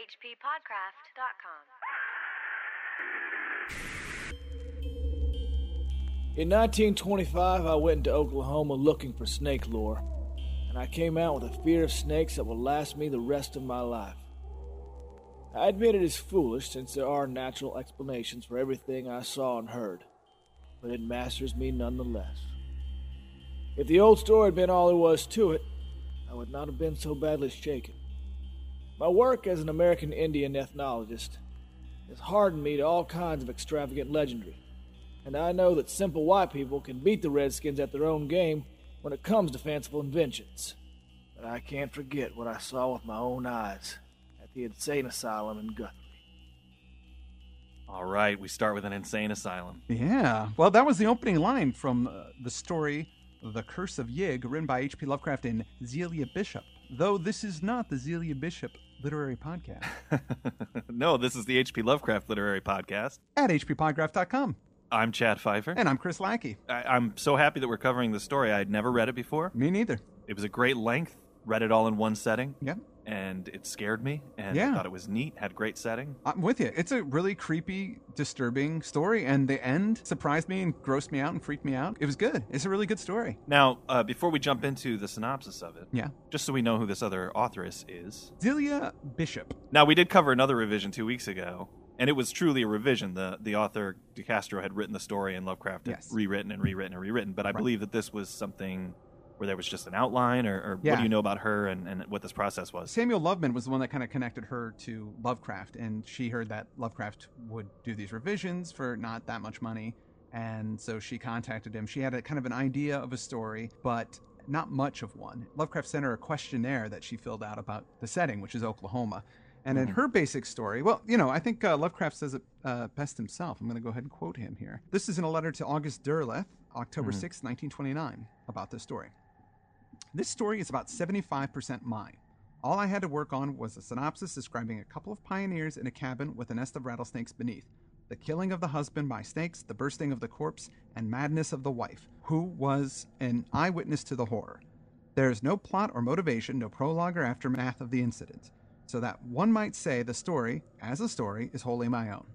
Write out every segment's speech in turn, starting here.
hppodcraft.com. In 1925, I went into Oklahoma looking for snake lore, and I came out with a fear of snakes that will last me the rest of my life. I admit it is foolish since there are natural explanations for everything I saw and heard, but it masters me nonetheless. If the old story had been all there was to it, I would not have been so badly shaken. My work as an American Indian ethnologist has hardened me to all kinds of extravagant legendry, and I know that simple white people can beat the Redskins at their own game when it comes to fanciful inventions. But I can't forget what I saw with my own eyes at the insane asylum in Guthrie. All right, we start with an insane asylum. Yeah. Well, that was the opening line from uh, the story The Curse of Yig, written by H.P. Lovecraft and Zelia Bishop. Though this is not the Zelia Bishop literary podcast. no, this is the H.P. Lovecraft Literary Podcast. At hppodcraft.com. I'm Chad Fifer. And I'm Chris Lackey. I- I'm so happy that we're covering the story. I'd never read it before. Me neither. It was a great length. Read it all in one setting. Yep. And it scared me. And Yeah. I thought it was neat. Had great setting. I'm with you. It's a really creepy, disturbing story, and the end surprised me and grossed me out and freaked me out. It was good. It's a really good story. Now, uh, before we jump into the synopsis of it, Yeah. just so we know who this other authoress is. Zelia Bishop. Now, we did cover another revision two weeks ago, and it was truly a revision. The the author DeCastro had written the story, and Lovecraft had Yes. rewritten and rewritten and rewritten. But I Right. believe that this was something where there was just an outline, or, or Yeah. what do you know about her and, and what this process was? Samuel Loveman was the one that kind of connected her to Lovecraft, and she heard that Lovecraft would do these revisions for not that much money, and so she contacted him. She had a kind of an idea of a story, but not much of one. Lovecraft sent her a questionnaire that she filled out about the setting, which is Oklahoma. And in her basic story, well, you know, I think uh, Lovecraft says it uh, best himself. I'm going to go ahead and quote him here. This is in a letter to August Derleth, October 6, 1929, about this story. This story is about 75% mine. All I had to work on was a synopsis describing a couple of pioneers in a cabin with a nest of rattlesnakes beneath, the killing of the husband by snakes, the bursting of the corpse, and madness of the wife, who was an eyewitness to the horror. There is no plot or motivation, no prologue or aftermath of the incident, so that one might say the story, as a story, is wholly my own.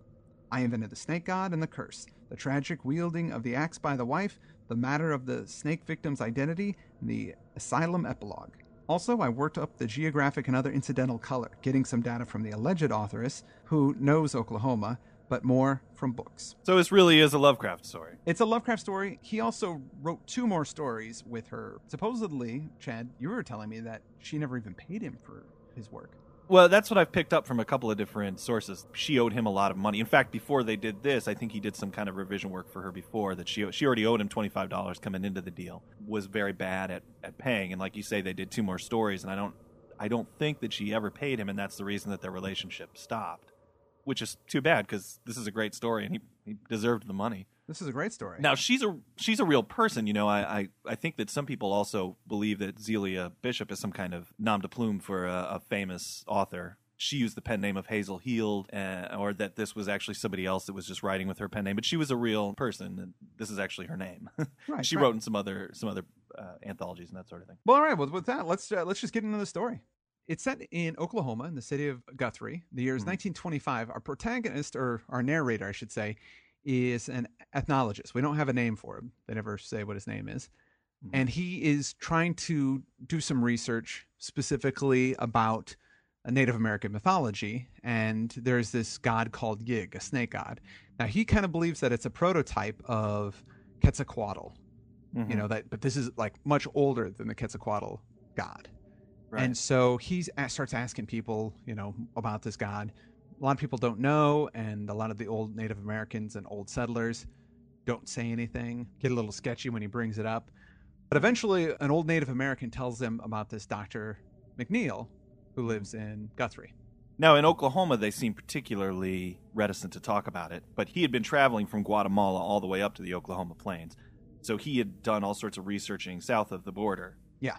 I invented the snake god and the curse, the tragic wielding of the axe by the wife, the matter of the snake victim's identity, the asylum epilogue. Also, I worked up the geographic and other incidental color, getting some data from the alleged authoress, who knows Oklahoma, but more from books. So this really is a Lovecraft story. It's a Lovecraft story. He also wrote two more stories with her. Supposedly, Chad, you were telling me that she never even paid him for his work. Well, that's what I've picked up from a couple of different sources. She owed him a lot of money. In fact, before they did this, I think he did some kind of revision work for her before that she she already owed him twenty five dollars coming into the deal. Was very bad at, at paying, and like you say, they did two more stories, and I don't I don't think that she ever paid him, and that's the reason that their relationship stopped. Which is too bad because this is a great story, and he, he deserved the money. This is a great story. Now she's a she's a real person, you know. I, I, I think that some people also believe that Zelia Bishop is some kind of nom de plume for a, a famous author. She used the pen name of Hazel Heald, uh, or that this was actually somebody else that was just writing with her pen name. But she was a real person, and this is actually her name. Right, she right. wrote in some other some other uh, anthologies and that sort of thing. Well, all right. Well, with that, let's uh, let's just get into the story. It's set in Oklahoma, in the city of Guthrie. The year is 1925. Our protagonist, or our narrator, I should say, is an ethnologist. We don't have a name for him. They never say what his name is. And he is trying to do some research specifically about a Native American mythology. And there's this god called Yig, a snake god. Now, he kind of believes that it's a prototype of Quetzalcoatl. Mm-hmm. You know, that, but this is like much older than the Quetzalcoatl god. Right. And so he starts asking people, you know, about this god. A lot of people don't know, and a lot of the old Native Americans and old settlers don't say anything, get a little sketchy when he brings it up. But eventually, an old Native American tells them about this Dr. McNeil who lives in Guthrie. Now, in Oklahoma, they seem particularly reticent to talk about it, but he had been traveling from Guatemala all the way up to the Oklahoma plains. So he had done all sorts of researching south of the border Yeah.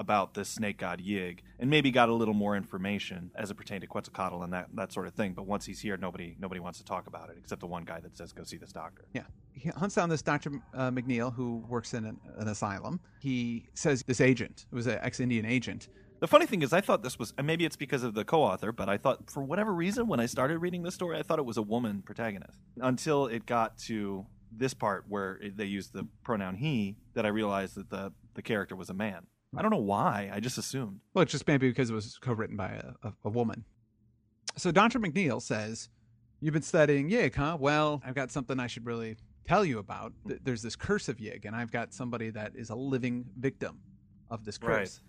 About this snake god Yig, and maybe got a little more information as it pertained to Quetzalcoatl and that, that sort of thing. But once he's here, nobody nobody wants to talk about it except the one guy that says, go see this doctor. Yeah. He hunts down this Dr. Uh, McNeil who works in an, an asylum. He says this agent, who was an ex Indian agent, The funny thing is, I thought this was and maybe it's because of the co-author, but I thought for whatever reason when I started reading this story, I thought it was a woman protagonist until it got to this part where they used the pronoun he that I realized that the the character was a man. I don't know why. I just assumed. Well, it's just maybe because it was co-written by a, a, a woman. So Dr. McNeil says, "You've been studying Yig, huh? Well, I've got something I should really tell you about. There's this curse of Yig, and I've got somebody that is a living victim of this curse." Right.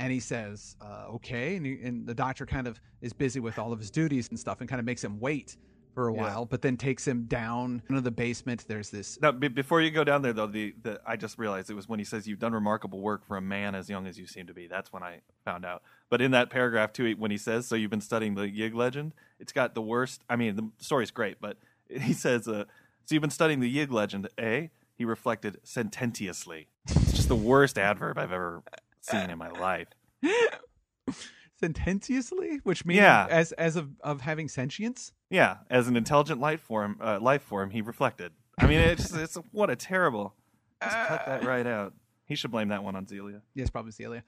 And he says, uh, "Okay," and, he, and the doctor kind of is busy with all of his duties and stuff, and kind of makes him wait for a Yeah. while, but then takes him down into the basement. There's this Now, be before you go down there, though, the, the I just realized it was when he says you've done remarkable work for a man as young as you seem to be. That's when I found out. But in that paragraph too, when he says, "So you've been studying the Yig legend," it's got the worst. I mean, the story's great, but he says, uh, "So you've been studying the Yig legend." Eh? He reflected sententiously. It's just the worst adverb I've ever seen in my life. sententiously, which means Yeah. as as of of having sentience. Yeah, as an intelligent life form, uh, life form, he reflected. I mean, it's it's what a terrible. Just cut that right out. He should blame that one on Zelia. Yes, probably Zelia.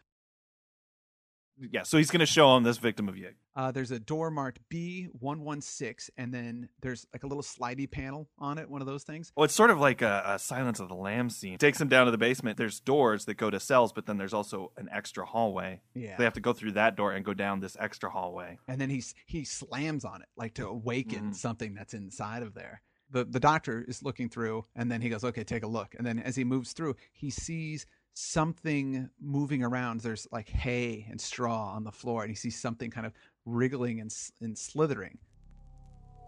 Yeah, so he's going to show him this victim of Yig. Uh, there's a door marked B116, and then there's like a little slidey panel on it, one of those things. Well, it's sort of like a, a Silence of the Lambs scene. Takes him down to the basement. There's doors that go to cells, but then there's also an extra hallway. Yeah. They have to go through that door and go down this extra hallway. and then he's he slams on it like to awaken Mhm. something that's inside of there. The the doctor is looking through, and then he goes, "Okay, take a look." And then as he moves through, he sees something moving around. There's like hay and straw on the floor, and he sees something kind of wriggling and, and slithering.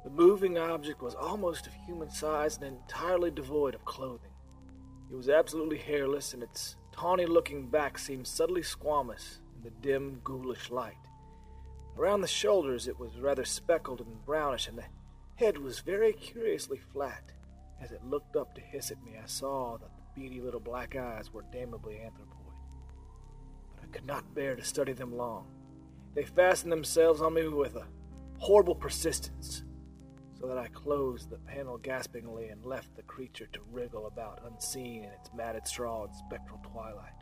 The moving object was almost of human size and entirely devoid of clothing. It was absolutely hairless, and its tawny looking back seemed subtly squamous in the dim, ghoulish light. Around the shoulders, it was rather speckled and brownish, and the head was very curiously flat. As it looked up to hiss at me, I saw that beady little black eyes were damnably anthropoid. But I could not bear to study them long. They fastened themselves on me with a horrible persistence, so that I closed the panel gaspingly and left the creature to wriggle about unseen in its matted straw and spectral twilight.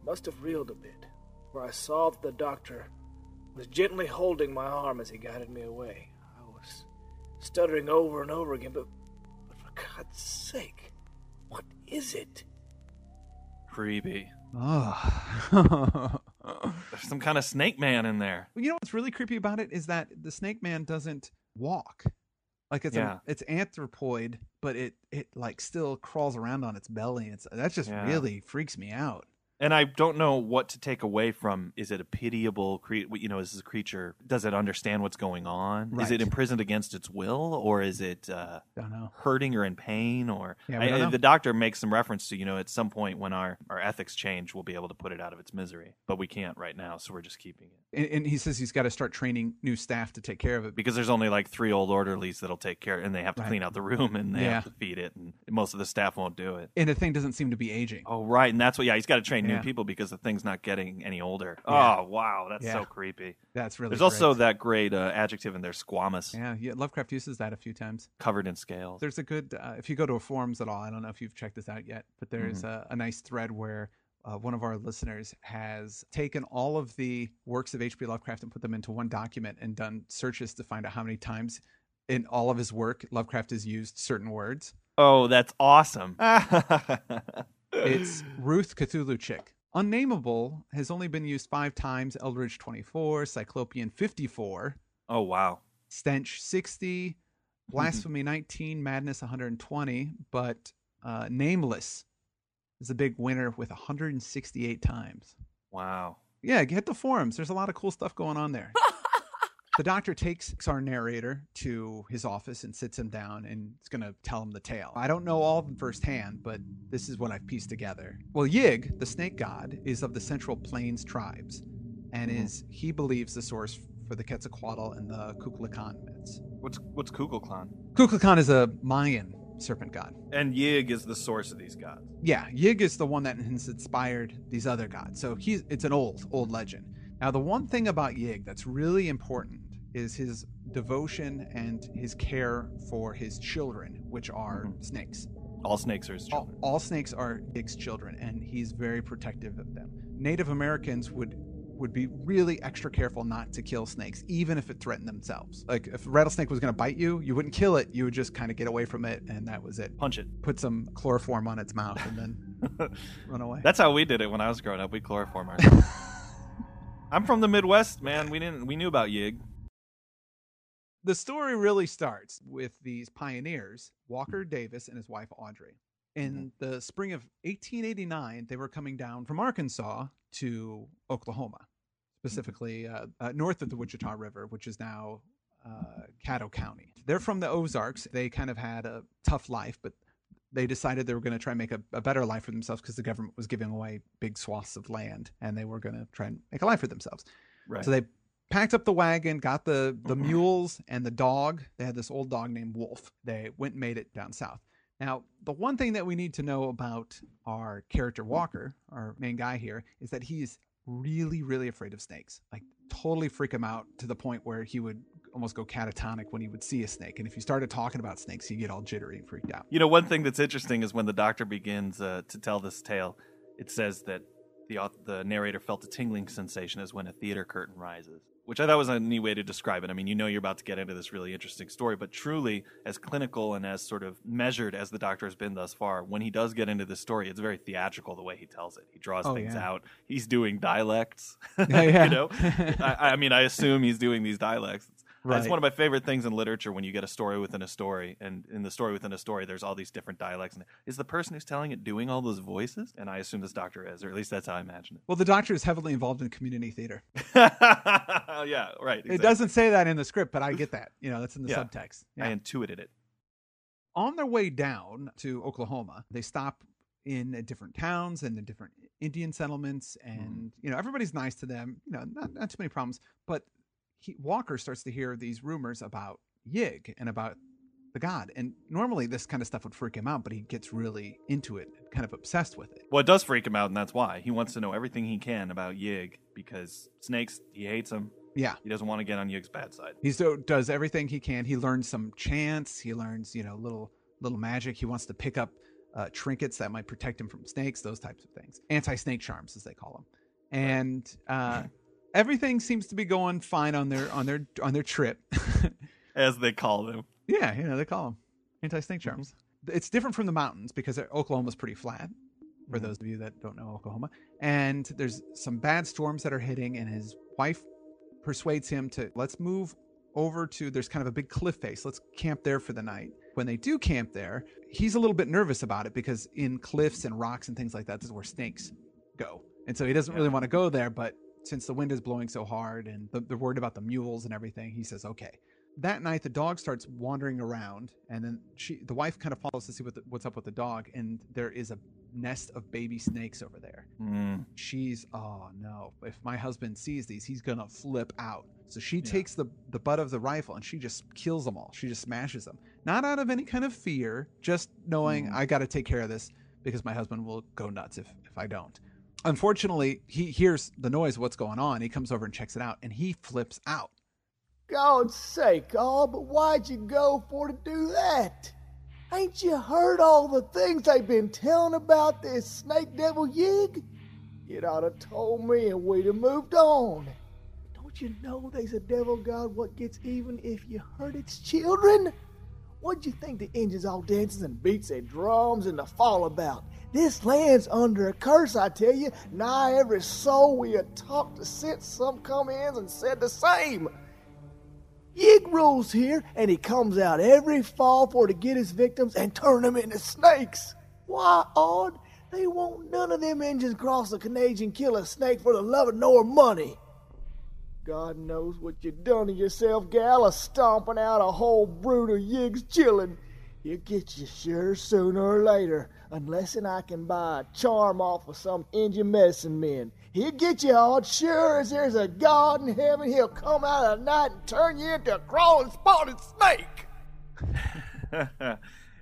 I must have reeled a bit, for I saw that the doctor was gently holding my arm as he guided me away. I was stuttering over and over again, but, but for God's sake, is it? Creepy. Oh. There's some kind of snake man in there. you know what's really creepy about it is that the snake man doesn't walk. Like it's Yeah. a, it's anthropoid, but it it like still crawls around on its belly. It's that just Yeah. really freaks me out. And I don't know what to take away from. Is it a pitiable creature? You know, is this creature? Does it understand what's going on? Is it imprisoned against its will, or is it uh, Don't know. hurting or in pain? Or Yeah, I- the doctor makes some reference to you know at some point when our our ethics change, we'll be able to put it out of its misery, but we can't right now, so we're just keeping it And, and he says he's got to start training new staff to take care of it. because there's only like three old orderlies that'll take care, and they have to Right. clean out the room and they Yeah. have to feed it, and most of the staff won't do it. And the thing doesn't seem to be aging. Oh right, and that's what. Yeah, he's got to train Yeah. new people because the thing's not getting any older. Yeah. Oh wow, that's so creepy. That's really. There's also that great uh, adjective in there, squamous, Yeah, yeah, Lovecraft uses that a few times. covered in scales. There's a good uh, if you go to forums at all. I don't know if you've checked this out yet, but there's Mm-hmm. a, a nice thread where uh, one of our listeners has taken all of the works of H.P. Lovecraft and put them into one document and done searches to find out how many times in all of his work Lovecraft has used certain words. Oh, that's awesome. It's Ruth Cthulhu Chick. Unnameable has only been used five times. Eldritch 24, Cyclopean 54, oh wow. Stench 60, Blasphemy 19, Madness 120, but uh, Nameless is a big winner with 168 times. Wow. Yeah, get the forums. There's a lot of cool stuff going on there. the doctor takes our narrator to his office and sits him down and is going to tell him the tale. I don't know all of them firsthand, but this is what I've pieced together. Well, Yig, the snake god, is of the Central Plains tribes and Mhm. is, he believes, the source for the Quetzalcoatl and the Kukulkan myths. What's what's Kukulkan? Kukulkan is a Mayan serpent god. And Yig is the source of these gods. Yeah, Yig is the one that has inspired these other gods. So he's it's an old, old legend. Now the one thing about Yig that's really important is his devotion and his care for his children, which are Mhm. snakes. All snakes are his All, children. all snakes are Yig's children, and he's very protective of them. Native Americans would would be really extra careful not to kill snakes, even if it threatened themselves. Like if a rattlesnake was going to bite you, you wouldn't kill it. You would just kind of get away from it, and that was it. Punch it. Put some chloroform on its mouth, and then run away. That's how we did it when I was growing up. We chloroform ourselves. I'm from the Midwest, man. We didn't. We knew about Yig. The story really starts with these pioneers, Walker Davis and his wife Audrey. In mm-hmm. the spring of 1889, they were coming down from Arkansas to Oklahoma, specifically uh, uh, north of the Wichita River, which is now uh, Caddo County. They're from the Ozarks. They kind of had a tough life, but they decided they were going to try and make a, a better life for themselves because the government was giving away big swaths of land, and they were going to try and make a life for themselves. Right. So they packed up the wagon, got the the mules and the dog. They had this old dog named Wolf. They went and made it down south. Now, the one thing that we need to know about our character Walker, our main guy here, is that he's really, really afraid of snakes. Like totally freak him out to the point where he would almost go catatonic when he would see a snake. And if you started talking about snakes, he'd get all jittery and freaked out. You know, one thing that's interesting is when the doctor begins uh, to tell this tale, it says that the the narrator felt a tingling sensation as when a theater curtain rises, which I thought was a neat way to describe it. I mean, you know, you're about to get into this really interesting story, but truly, as clinical and as sort of measured as the doctor has been thus far, when he does get into this story, it's very theatrical the way he tells it. He draws Oh, things yeah. out. He's doing dialects. Yeah, yeah. you know, I, I mean, I assume he's doing these dialects. It's, Right. it's one of my favorite things in literature when you get a story within a story, and in the story within a story, there's all these different dialects. And is the person who's telling it doing all those voices? And I assume this doctor is, or at least that's how I imagine it. Well, the doctor is heavily involved in community theater. Oh, yeah, right. It doesn't say that in the script, but I get that. You know, that's in the Yeah. subtext. I intuited it. on their way down to Oklahoma, they stop in different towns and the different Indian settlements, hmm. and you know everybody's nice to them. You know, not not too many problems. But he, Walker starts to hear these rumors about Yig and about the god, and normally this kind of stuff would freak him out, but he gets really into it, kind of obsessed with it. Well, it does freak him out, and that's why he wants to know everything he can about Yig because snakes. He hates them. Yeah, He doesn't want to get on Yig's bad side. he so does everything he can. He learns some chants. He learns, you know, little little magic. He wants to pick up uh, trinkets that might protect him from snakes, those types of things. Anti-snake charms, as they call them. And uh, everything seems to be going fine on their on their on their trip. As they call them. yeah, you know they call them anti-snake charms. It's different from the mountains because Oklahoma's pretty flat. For Mhm. those of you that don't know Oklahoma, and there's some bad storms that are hitting, and his wife persuades him to let's move over to there's kind of a big cliff face. Let's camp there for the night. When they do camp there, he's a little bit nervous about it because in cliffs and rocks and things like that, this is where snakes go. And so he doesn't really want to go there, but since the wind is blowing so hard and the, they're worried about the mules and everything, he says, okay. That night, the dog starts wandering around, and then she, the wife, kind of follows to see what the, what's up with the dog, and there is a nest of baby snakes over there Mm. she's oh no if my husband sees these he's gonna flip out so she Yeah. takes the the butt of the rifle and she just kills them all she just smashes them not out of any kind of fear just knowing Mhm. i gotta take care of this because my husband will go nuts if if i don't unfortunately he hears the noise what's going on he comes over and checks it out and he flips out God's sake, all, but why'd you go for to do that? Ain't you heard all the things they've been telling about this snake devil Yig? You'd oughta told me and we'd have moved on. Don't you know there's a devil god what gets even if you hurt its children? What'd you think the Injuns all dances and beats their drums and the fall about? This land's under a curse, I tell you. Nigh every soul we had talked to since some come in and said the same. Yig rules here, and he comes out every fall for to get his victims and turn them into snakes. Why, Aud, they won't none of them Injuns cross the Canadian kill a snake for the love of nor money. God knows what you done to yourself, gal, a stomping out a whole brood of Yigs chillin'. He'll get you sure sooner or later, unless and I can buy a charm off of some Indian medicine men. He'll get you Aud, sure as there's a God in heaven, he'll come out of the night and turn you into a crawling spotted snake.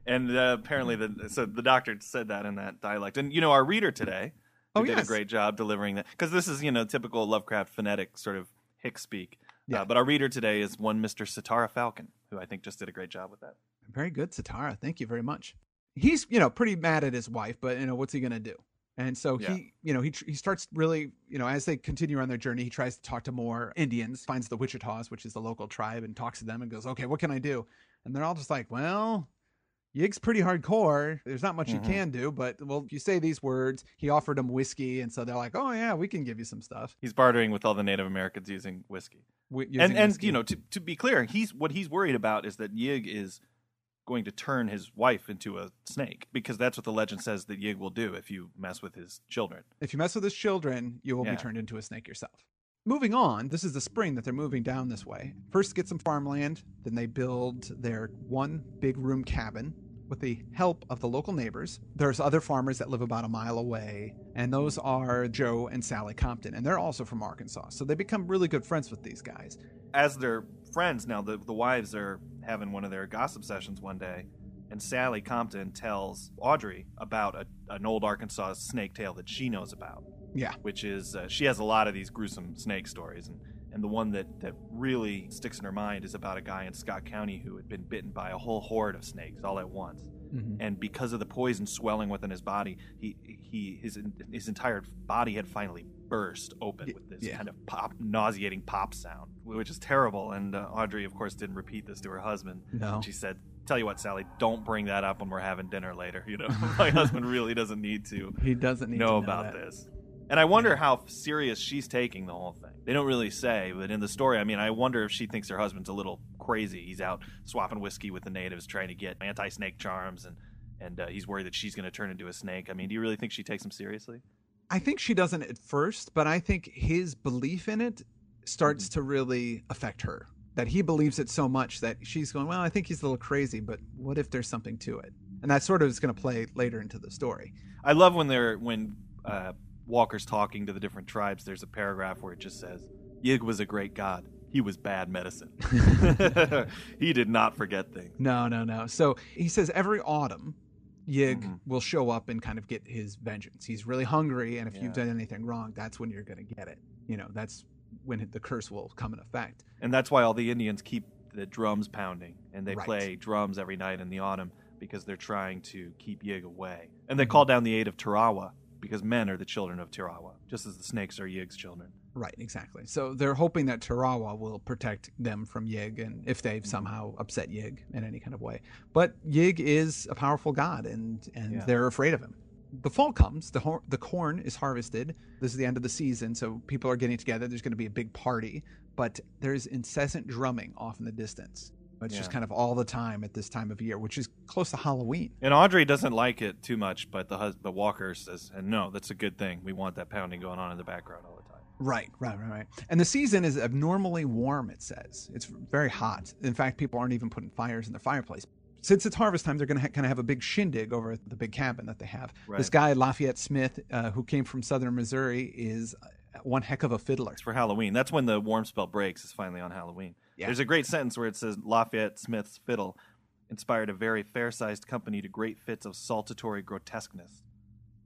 and uh, apparently, the so the doctor said that in that dialect. And you know, our reader today who Oh, did yes. a great job delivering that because this is you know typical Lovecraft phonetic sort of hick speak. Yeah. Uh, but our reader today is one Mister Satara Falcon, who I think just did a great job with that. Very good satara thank you very much he's you know pretty mad at his wife but you know what's he gonna do And so Yeah. he, you know, he he starts really, you know, as they continue on their journey, he tries to talk to more Indians, finds the Wichitas, which is the local tribe, and talks to them and goes, "Okay, what can I do?" And they're all just like, "Well, Yig's pretty hardcore. There's not much Mhm. you can do, but well, if you say these words, he offered them whiskey, and so they're like, "Oh yeah, we can give you some stuff." He's bartering with all the Native Americans using whiskey. And using and whiskey. you know to to be clear, he's what he's worried about is that Yig is going to turn his wife into a snake because that's what the legend says that Yig will do if you mess with his children. if you mess with his children, you will Yeah. be turned into a snake yourself. Moving on, this is the spring that they're moving down this way. First, get some farmland, then they build their one big room cabin with the help of the local neighbors. There's other farmers that live about a mile away, and those are Joe and Sally Compton, and they're also from Arkansas. So they become really good friends with these guys. As their friends now, the the wives are having one of their gossip sessions one day, and Sally Compton tells Audrey about a, an old Arkansas snake tale that she knows about. Yeah. which is uh, she has a lot of these gruesome snake stories, and and the one that that really sticks in her mind is about a guy in Scott County who had been bitten by a whole horde of snakes all at once. And because of the poison swelling within his body, he he his his entire body had finally burst open with this yeah. kind of pop, nauseating pop sound, which is terrible. And uh, Audrey, of course, didn't repeat this to her husband. No. She said, "Tell you what, Sally, don't bring that up when we're having dinner later. You know, my husband really doesn't need to He doesn't need know to about that. this." And I wonder Yeah. how serious she's taking the whole thing. They don't really say, but in the story, I mean, I wonder if she thinks her husband's a little crazy. He's out swapping whiskey with the natives, trying to get anti-snake charms, and and uh, he's worried that she's going to turn into a snake. I mean, do you really think she takes him seriously? I think she doesn't at first, but I think his belief in it starts Mm-hmm. to really affect her. That he believes it so much that she's going, Well, I think he's a little crazy, but what if there's something to it? And that sort of is going to play later into the story. I love when they're when uh, Walker's talking to the different tribes. There's a paragraph where it just says, "Yig was a great god. He was bad medicine. he did not forget things." No, no, no. So he says every autumn, Yig Mhm. will show up and kind of get his vengeance. He's really hungry, and if Yeah. you've done anything wrong, that's when you're going to get it. You know, that's when the curse will come in effect. And that's why all the Indians keep the drums pounding, and they Right. play drums every night in the autumn because they're trying to keep Yig away. And Mm-hmm. they call down the aid of Tirawa because men are the children of Tirawa, just as the snakes are Yig's children. Right, exactly. So they're hoping that Tirawa will protect them from Yig, and if Mm-hmm. they've somehow upset Yig in any kind of way. But Yig is a powerful god, and and Yeah. they're afraid of him. The fall comes. The hor- the corn is harvested. This is the end of the season, so people are getting together. There's going to be a big party, but there's incessant drumming off in the distance. It's just kind of all the time at this time of year, which is close to Halloween. And Audrey doesn't like it too much, but the hus- the Walker says, "And no, that's a good thing. We want that pounding going on in the background all the time." Right, right, right, right. And the season is abnormally warm, it says. It's very hot. In fact, people aren't even putting fires in their fireplace. Since it's harvest time, they're going to ha- kind of have a big shindig over at the big cabin that they have. Right. This guy, Lafayette Smith, uh, who came from southern Missouri, is uh, one heck of a fiddler. It's for Halloween. That's when the warm spell breaks. Is finally on Halloween. Yeah. There's a great sentence where it says Lafayette Smith's fiddle inspired a very fair-sized company to great fits of saltatory grotesqueness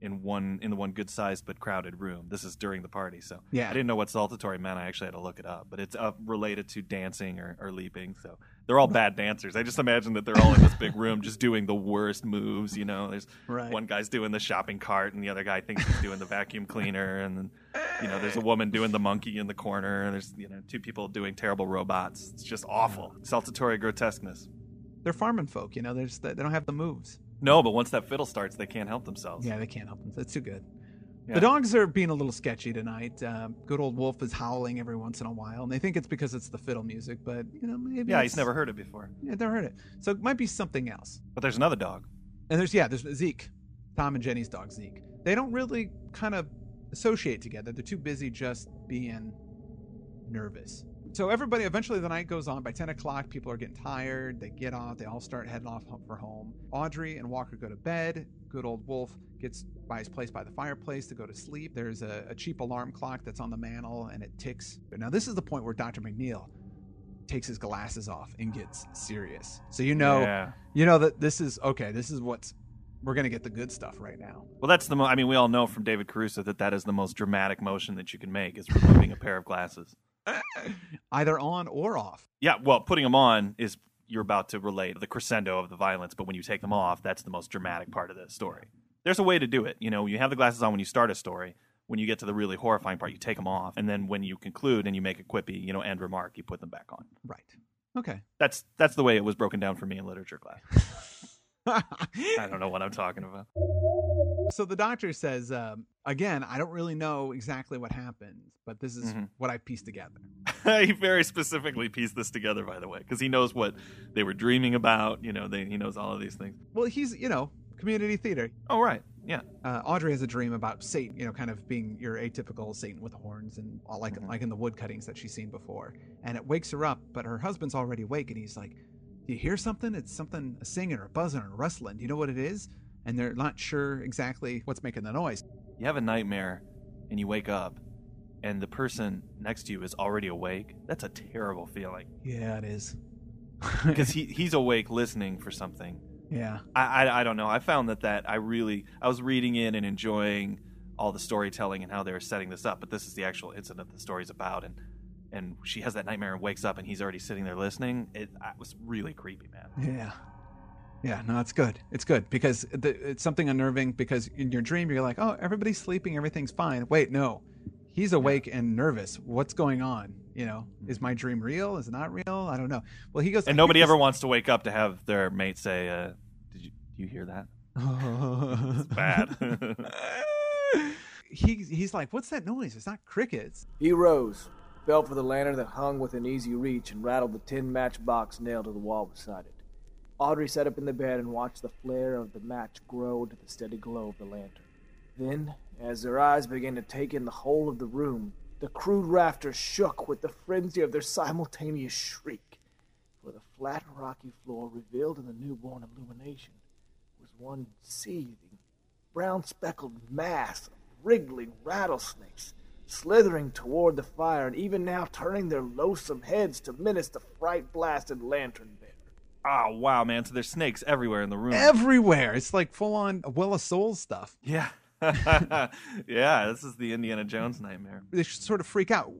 in one in the one good-sized but crowded room. This is during the party, so Yeah. I didn't know what saltatory meant. I actually had to look it up, but it's uh, related to dancing or, or leaping. So they're all bad dancers. I just imagine that they're all in this big room just doing the worst moves. You know, there's Right. one guy's doing the shopping cart, and the other guy thinks he's doing the vacuum cleaner, and then you know, there's a woman doing the monkey in the corner, and there's you know two people doing terrible robots. It's just awful. Saltatory grotesqueness. They're farming folk, you know. They're just, they don't have the moves. No, but once that fiddle starts, they can't help themselves. Yeah, they can't help them. It's too good. Yeah. The dogs are being a little sketchy tonight. Um, good old Wolf is howling every once in a while, and they think it's because it's the fiddle music, but you know maybe Yeah, he's never heard it before. yeah never heard it. So it might be something else. But there's another dog. And there's yeah, there's Zeke, Tom and Jenny's dog Zeke. They don't really kind of associate together. They're too busy just being nervous. So everybody, eventually the night goes on. By 10 o'clock, people are getting tired. They get off. They all start heading off for home. Audrey and Walker go to bed. Good old Wolf gets by his place by the fireplace to go to sleep. There's a, a cheap alarm clock that's on the mantle and it ticks. Now this is the point where Dr. McNeil takes his glasses off and gets serious. So you know Yeah. you know that this is okay. This is what's we're gonna get the good stuff right now. Well, that's the. Mo- I mean, we all know from David Caruso that that is the most dramatic motion that you can make is removing a pair of glasses. Either on or off. Yeah, well, putting them on is you're about to relate the crescendo of the violence, but when you take them off, that's the most dramatic part of the story. There's a way to do it. You know, you have the glasses on when you start a story. When you get to the really horrifying part, you take them off, and then when you conclude and you make a quippy, you know, end remark, you put them back on. Right. Okay. That's that's the way it was broken down for me in literature class. I don't know what I'm talking about. So the doctor says, um, again, I don't really know exactly what happened, but this is Mm-hmm. what I pieced together. he very specifically pieced this together, by the way, because he knows what they were dreaming about. You know, they, he knows all of these things. Well, he's, you know, community theater. Oh, right. Yeah. Uh, Audrey has a dream about Satan, you know, kind of being your atypical Satan with horns and all like Mhm. like in the wood cuttings that she's seen before. And it wakes her up, but her husband's already awake, and he's like, "Do you hear something? It's something a singing or buzzing or rustling. Do you know what it is?" And they're not sure exactly what's making the noise. You have a nightmare and you wake up and the person next to you is already awake. That's a terrible feeling Yeah, it is. because he, he's awake listening for something. yeah. I, I, I don't know. I found that that I really I was reading in and enjoying all the storytelling and how they were setting this up, but this is the actual incident the story's about, and and she has that nightmare and wakes up and he's already sitting there listening. It, it was really creepy, man. Yeah. Yeah, no, it's good. It's good because the, it's something unnerving because in your dream you're like, "Oh, everybody's sleeping, everything's fine." Wait, no. He's awake and nervous. What's going on? You know, is my dream real? Is it not real? I don't know. Well, he goes And nobody ever wants to wake up to have their mate say, uh, "Did you do you hear that?" it's Bad. he he's like, "What's that noise? It's not crickets." He rose, felt for the lantern that hung within easy reach, and rattled the tin matchbox nailed to the wall beside it. Audrey sat up in the bed and watched the flare of the match grow to the steady glow of the lantern. Then, as their eyes began to take in the whole of the room, the crude rafters shook with the frenzy of their simultaneous shriek. For the flat, rocky floor revealed in the newborn illumination was one seething, brown speckled mass of wriggling rattlesnakes, slithering toward the fire and even now turning their loathsome heads to menace the fright blasted lantern bearer. Oh wow, man! So there's snakes everywhere in the room. Everywhere. It's like full on Well of Souls stuff. yeah, yeah. This is the Indiana Jones nightmare. they sort of freak out.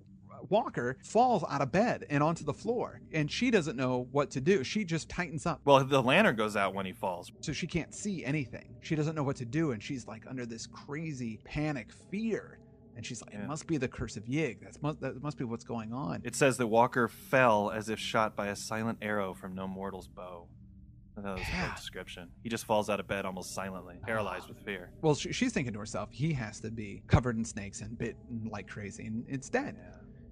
Walker falls out of bed and onto the floor, and she doesn't know what to do. She just tightens up, Well, the lantern goes out when he falls. so she can't see anything. She doesn't know what to do, and she's like under this crazy panic fear. And she's like, Yeah. "It must be the curse of Yig. That's must that must be what's going on." It says that Walker fell as if shot by a silent arrow from no mortal's bow. That was a Yeah. good description. He just falls out of bed almost silently, paralyzed with fear. well, she, she's thinking to herself, "He has to be covered in snakes and bitten like crazy, and it's dead."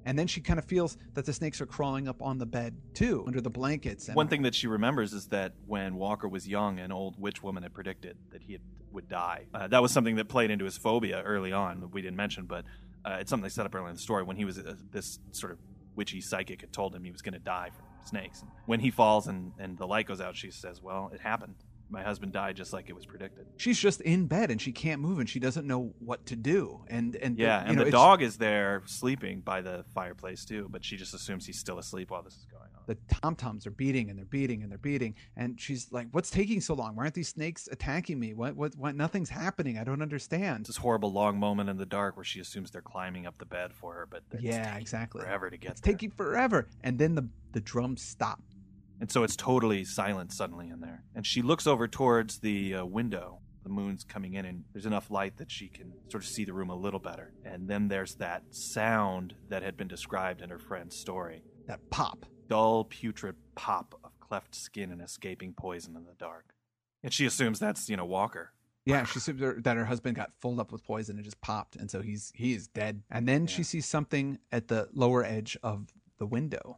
And then she kind of feels that the snakes are crawling up on the bed too, under the blankets. And One thing that she remembers is that when Walker was young, an old witch woman had predicted that he had, would die. Uh, that was something that played into his phobia early on. that We didn't mention, but uh, it's something they set up early in the story. When he was uh, this sort of witchy psychic had told him he was going to die from snakes. And when he falls and, and the light goes out, she says, "Well, it happened. My husband died just like it was predicted." she's just in bed and she can't move and she doesn't know what to do. And and Yeah, you and know, the dog is there sleeping by the fireplace too, but she just assumes he's still asleep while this is going on. the tom toms are beating and they're beating and they're beating and she's like what's taking so long why aren't these snakes attacking me what what, what nothing's happening i don't understand this horrible long moment in the dark where she assumes they're climbing up the bed for her, but yeah exactly forever to get it's there. taking forever and then the the drums stop And so it's totally silent suddenly in there. And she looks over towards the uh, window. The moon's coming in, and there's enough light that she can sort of see the room a little better. And then there's that sound that had been described in her friend's story that pop dull, putrid pop of cleft skin and escaping poison in the dark. And she assumes that's, you know, Walker. yeah she assumes her- that her husband got filled up with poison and just popped and so he's he is dead and then she sees something at the lower edge of the window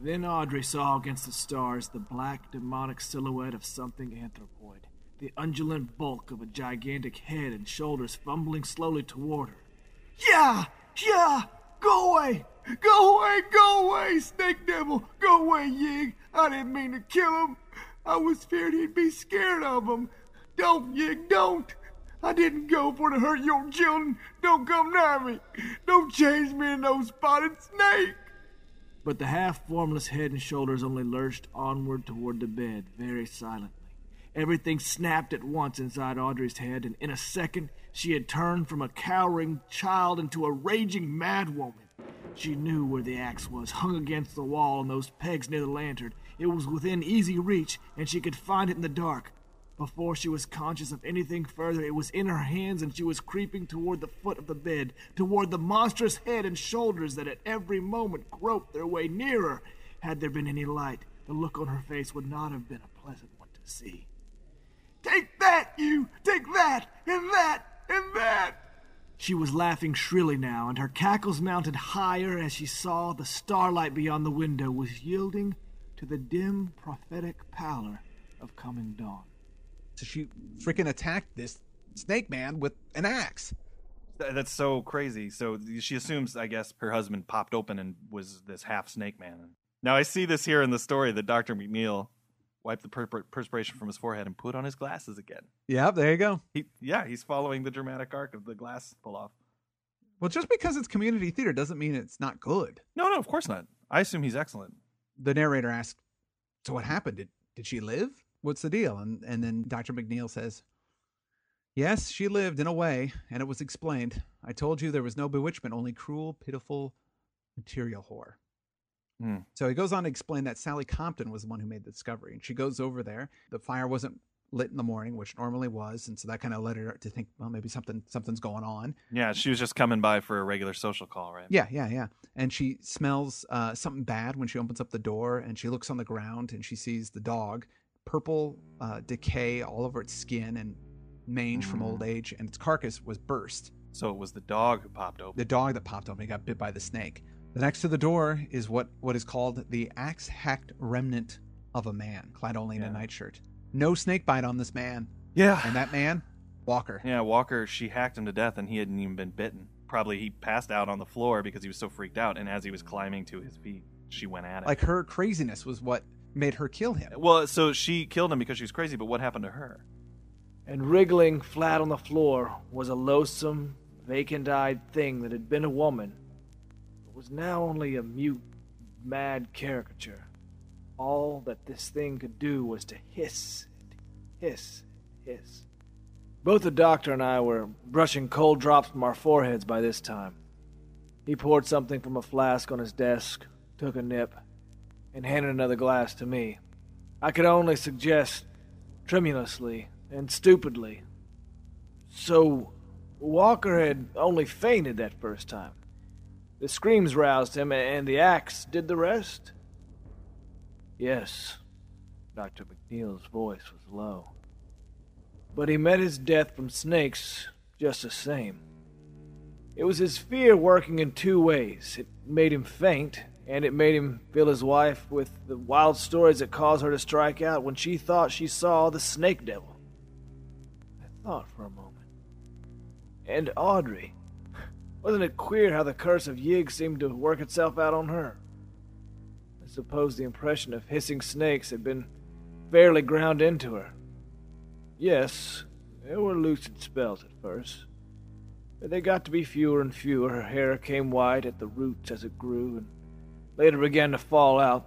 Then Audrey saw against the stars the black, demonic silhouette of something anthropoid, the undulant bulk of a gigantic head and shoulders fumbling slowly toward her. Yeah! Yeah! Go away! Go away! Go away, Snake Devil! Go away, Yig! I didn't mean to kill him! I was feared he'd be scared of him! Don't, Yig, don't! I didn't go for to hurt your children! Don't come nigh me! Don't change me into no spotted snake! But the half formless head and shoulders only lurched onward toward the bed, very silently. Everything snapped at once inside Audrey's head, and in a second she had turned from a cowering child into a raging madwoman. She knew where the axe was, hung against the wall on those pegs near the lantern. It was within easy reach, and she could find it in the dark. Before she was conscious of anything further, it was in her hands and she was creeping toward the foot of the bed, toward the monstrous head and shoulders that at every moment groped their way nearer. Had there been any light, the look on her face would not have been a pleasant one to see. Take that, you! Take that, and that, and that! She was laughing shrilly now, and her cackles mounted higher as she saw the starlight beyond the window was yielding to the dim prophetic pallor of coming dawn. So she freaking attacked this snake man with an axe. That's so crazy. So she assumes, I guess, her husband popped open and was this half snake man. Now I see this here in the story that Dr. McNeil wiped the per- perspiration from his forehead and put on his glasses again. Yep, there you go. He, yeah, he's following the dramatic arc of the glass pull off. Well, just because it's community theater doesn't mean it's not good. No, no, of course not. I assume he's excellent. The narrator asks, "So what happened? Did did she live? What's the deal?" And and then Dr. McNeil says, "Yes, she lived in a way, and it was explained. I told you there was no bewitchment, only cruel, pitiful, material horror." Hmm. So he goes on to explain that Sally Compton was the one who made the discovery, and she goes over there. The fire wasn't lit in the morning, which normally was, and so that kind of led her to think, well, maybe something something's going on. Yeah, she was just coming by for a regular social call, right? Yeah, yeah, yeah. And she smells uh, something bad when she opens up the door, and she looks on the ground and she sees the dog, purple uh, decay all over its skin and mange from old age, and its carcass was burst. So it was the dog who popped open. The dog that popped open got bit by the snake. The next to the door is what what is called the axe hacked remnant of a man, clad only in a nightshirt. No snake bite on this man, Yeah. and that man, Walker. Yeah, Walker, she hacked him to death and he hadn't even been bitten. Probably he passed out on the floor because he was so freaked out, and as he was climbing to his feet, she went at it. Like her craziness was what made her kill him. well, so she killed him because she was crazy, but what happened to her? And wriggling flat on the floor was a loathsome, vacant eyed thing that had been a woman, but was now only a mute, mad caricature. All that this thing could do was to hiss and hiss and hiss. Both the doctor and I were brushing cold drops from our foreheads by this time. He poured something from a flask on his desk, took a nip, and handed another glass to me. I could only suggest, tremulously and stupidly. So, Walker had only fainted that first time. The screams roused him, and the axe did the rest? Yes, Dr. McNeil's voice was low. But he met his death from snakes just the same. It was his fear working in two ways. It made him faint, and it made him fill his wife with the wild stories that caused her to strike out when she thought she saw the snake devil. I thought for a moment. And Audrey. Wasn't it queer how the curse of Yig seemed to work itself out on her? I suppose the impression of hissing snakes had been fairly ground into her. Yes, there were lucid spells at first. But they got to be fewer and fewer. Her hair came white at the roots as it grew, and later began to fall out.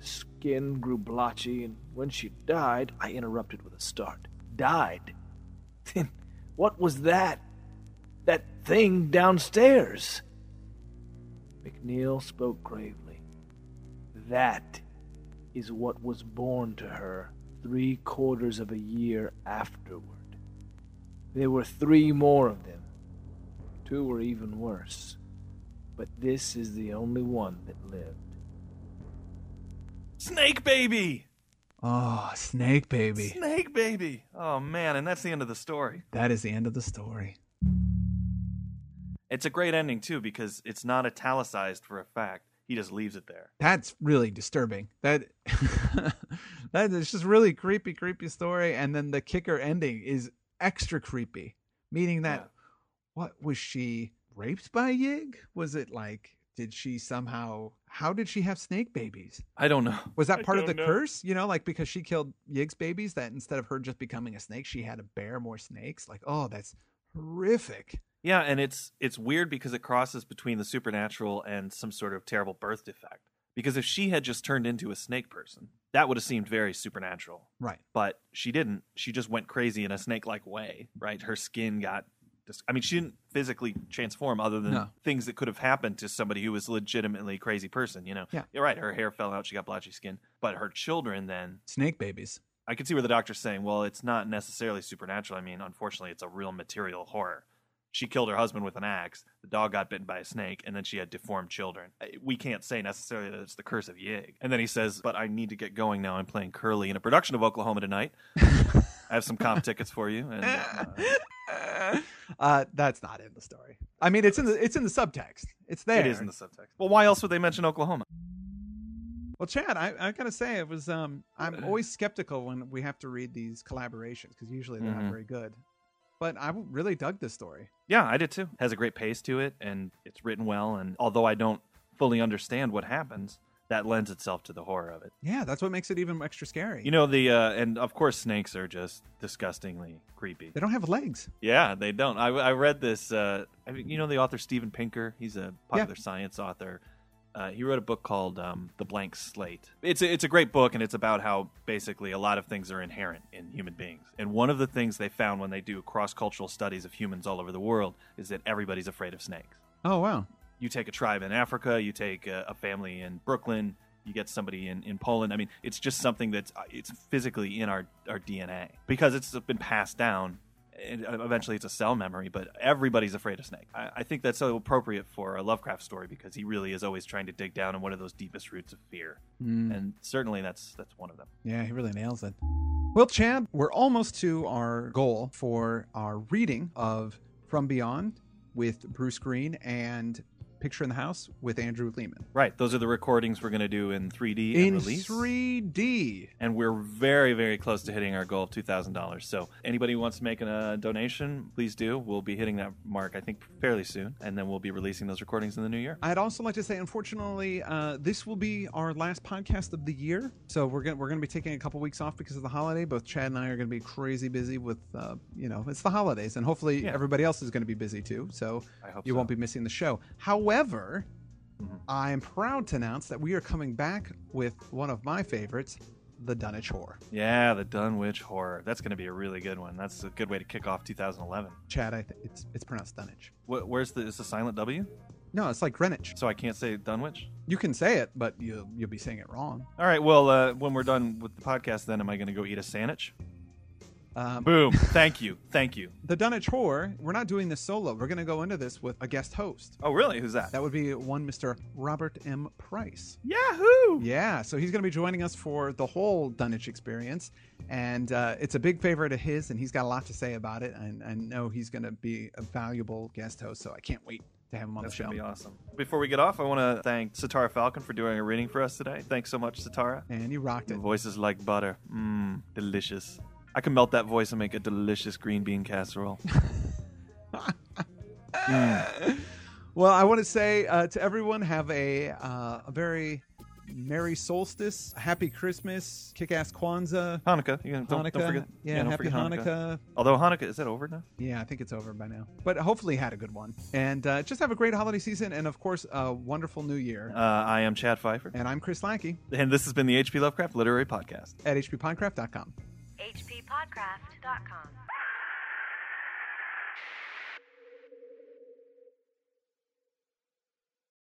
Skin grew blotchy, and when she died, I interrupted with a start. Died? Then what was that? That thing downstairs? McNeil spoke gravely. That is what was born to her three quarters of a year afterward. There were three more of them. Two were even worse. But this is the only one that lived. Snake baby! Oh, snake baby. Snake baby! Oh man, and that's the end of the story. That is the end of the story. It's a great ending too because it's not italicized for a fact. He just leaves it there. That's really disturbing. That that is just really creepy, creepy story. And then the kicker ending is extra creepy, meaning that Yeah. what was she raped by Yig? Was it like did she somehow? How did she have snake babies? I don't know. Was that part of the know. curse? You know, like because she killed Yig's babies, that instead of her just becoming a snake, she had to bear more snakes. Like, oh, that's horrific. Yeah, and it's it's weird because it crosses between the supernatural and some sort of terrible birth defect. Because if she had just turned into a snake person, that would have seemed very supernatural. Right. But she didn't. She just went crazy in a snake-like way, right? Her skin got dis- I mean, she didn't physically transform other than No. things that could have happened to somebody who was legitimately a crazy person, you know. Yeah. You're right, her hair fell out, she got blotchy skin, but her children then Snake babies. I can see where the doctor's saying, well, it's not necessarily supernatural. I mean, unfortunately, it's a real material horror. She killed her husband with an axe. The dog got bitten by a snake, and then she had deformed children. We can't say necessarily that it's the curse of Yig. And then he says, "But I need to get going now. I'm playing Curly in a production of Oklahoma tonight. I have some comp tickets for you." And uh, uh, that's not in the story. I mean, it's in the it's in the subtext. It's there. it is in the subtext. Well, why else would they mention Oklahoma? Well, Chad, I, I gotta say, it was. Um, I'm always skeptical when we have to read these collaborations because usually they're Mhm. not very good. But I really dug this story. Yeah, I did too. Has a great pace to it, and it's written well. And although I don't fully understand what happens, that lends itself to the horror of it. Yeah, that's what makes it even extra scary. You know the, uh, and of course, snakes are just disgustingly creepy. they don't have legs. Yeah, they don't. I, I read this. Uh, I mean, you know the author Steven Pinker. He's a popular science author. Uh, he wrote a book called um, The Blank Slate. It's a, it's a great book, and it's about how basically a lot of things are inherent in human beings. And one of the things they found when they do cross cultural studies of humans all over the world is that everybody's afraid of snakes. Oh wow. You take a tribe in Africa, you take a, a family in Brooklyn, you get somebody in, in Poland. I mean, it's just something that's uh, it's physically in our, our DNA because it's been passed down. And eventually, it's a cell memory, but everybody's afraid of snake. I, I think that's so appropriate for a Lovecraft story because he really is always trying to dig down on one of those deepest roots of fear, Mm. and certainly that's that's one of them. Yeah, he really nails it. Well, Chad, we're almost to our goal for our reading of From Beyond with Bruce Green and Picture in the House with Andrew Leman. Right, those are the recordings we're going to do in 3D In and release. 3D. and we're very very close to hitting our goal of $2000 so anybody who wants to make a donation please do we'll be hitting that mark i think fairly soon and then we'll be releasing those recordings in the new year I'd also like to say, unfortunately, uh, this will be our last podcast of the year. So we're gonna we're gonna be taking a couple weeks off because of the holiday. Both Chad and I are gonna be crazy busy with, uh, you know, it's the holidays, and hopefully Yeah. everybody else is gonna be busy too. So i hope you so. won't be missing the show. However, Mhm. I am proud to announce that we are coming back with one of my favorites, the Dunwich Horror. yeah the dunwich horror that's going to be a really good one that's a good way to kick off 2011 Chad, I th- it's it's pronounced Dunwich. Wh- where's the is the silent w No, it's like Greenwich. so i can't say dunwich You can say it, but you you'll be saying it wrong. all right well uh, when we're done with the podcast then am i going to go eat a sandwich Um, boom thank you thank you the Dunwich Horror. We're not doing this solo. We're going to go into this with a guest host. oh really who's that That would be one Mr. Robert M. Price. yahoo Yeah, so he's going to be joining us for the whole Dunwich experience, and uh, it's a big favorite of his, and he's got a lot to say about it. And I know he's going to be a valuable guest host, so I can't wait to have him on That's the show. gonna be awesome. Before we get off, I want to thank Satara Falcon for doing a reading for us today. Thanks so much, Satara. And you rocked it. Your voice is like butter. Mmm, delicious. I can melt that voice and make a delicious green bean casserole. Well, I want to say uh, to everyone, have a uh, a very merry solstice, happy Christmas, kick-ass Kwanzaa, Hanukkah. You don't, Hanukkah. don't forget. yeah, don't happy forget Hanukkah. Although Hanukkah is that over now? Yeah, I think it's over by now. But hopefully, had a good one, and uh, just have a great holiday season, and of course, a wonderful New Year. Uh, I am Chad Fifer, and I'm Chris Lackey and this has been the HP Lovecraft Literary Podcast. at hppodcraft.com. hppodcraft.com.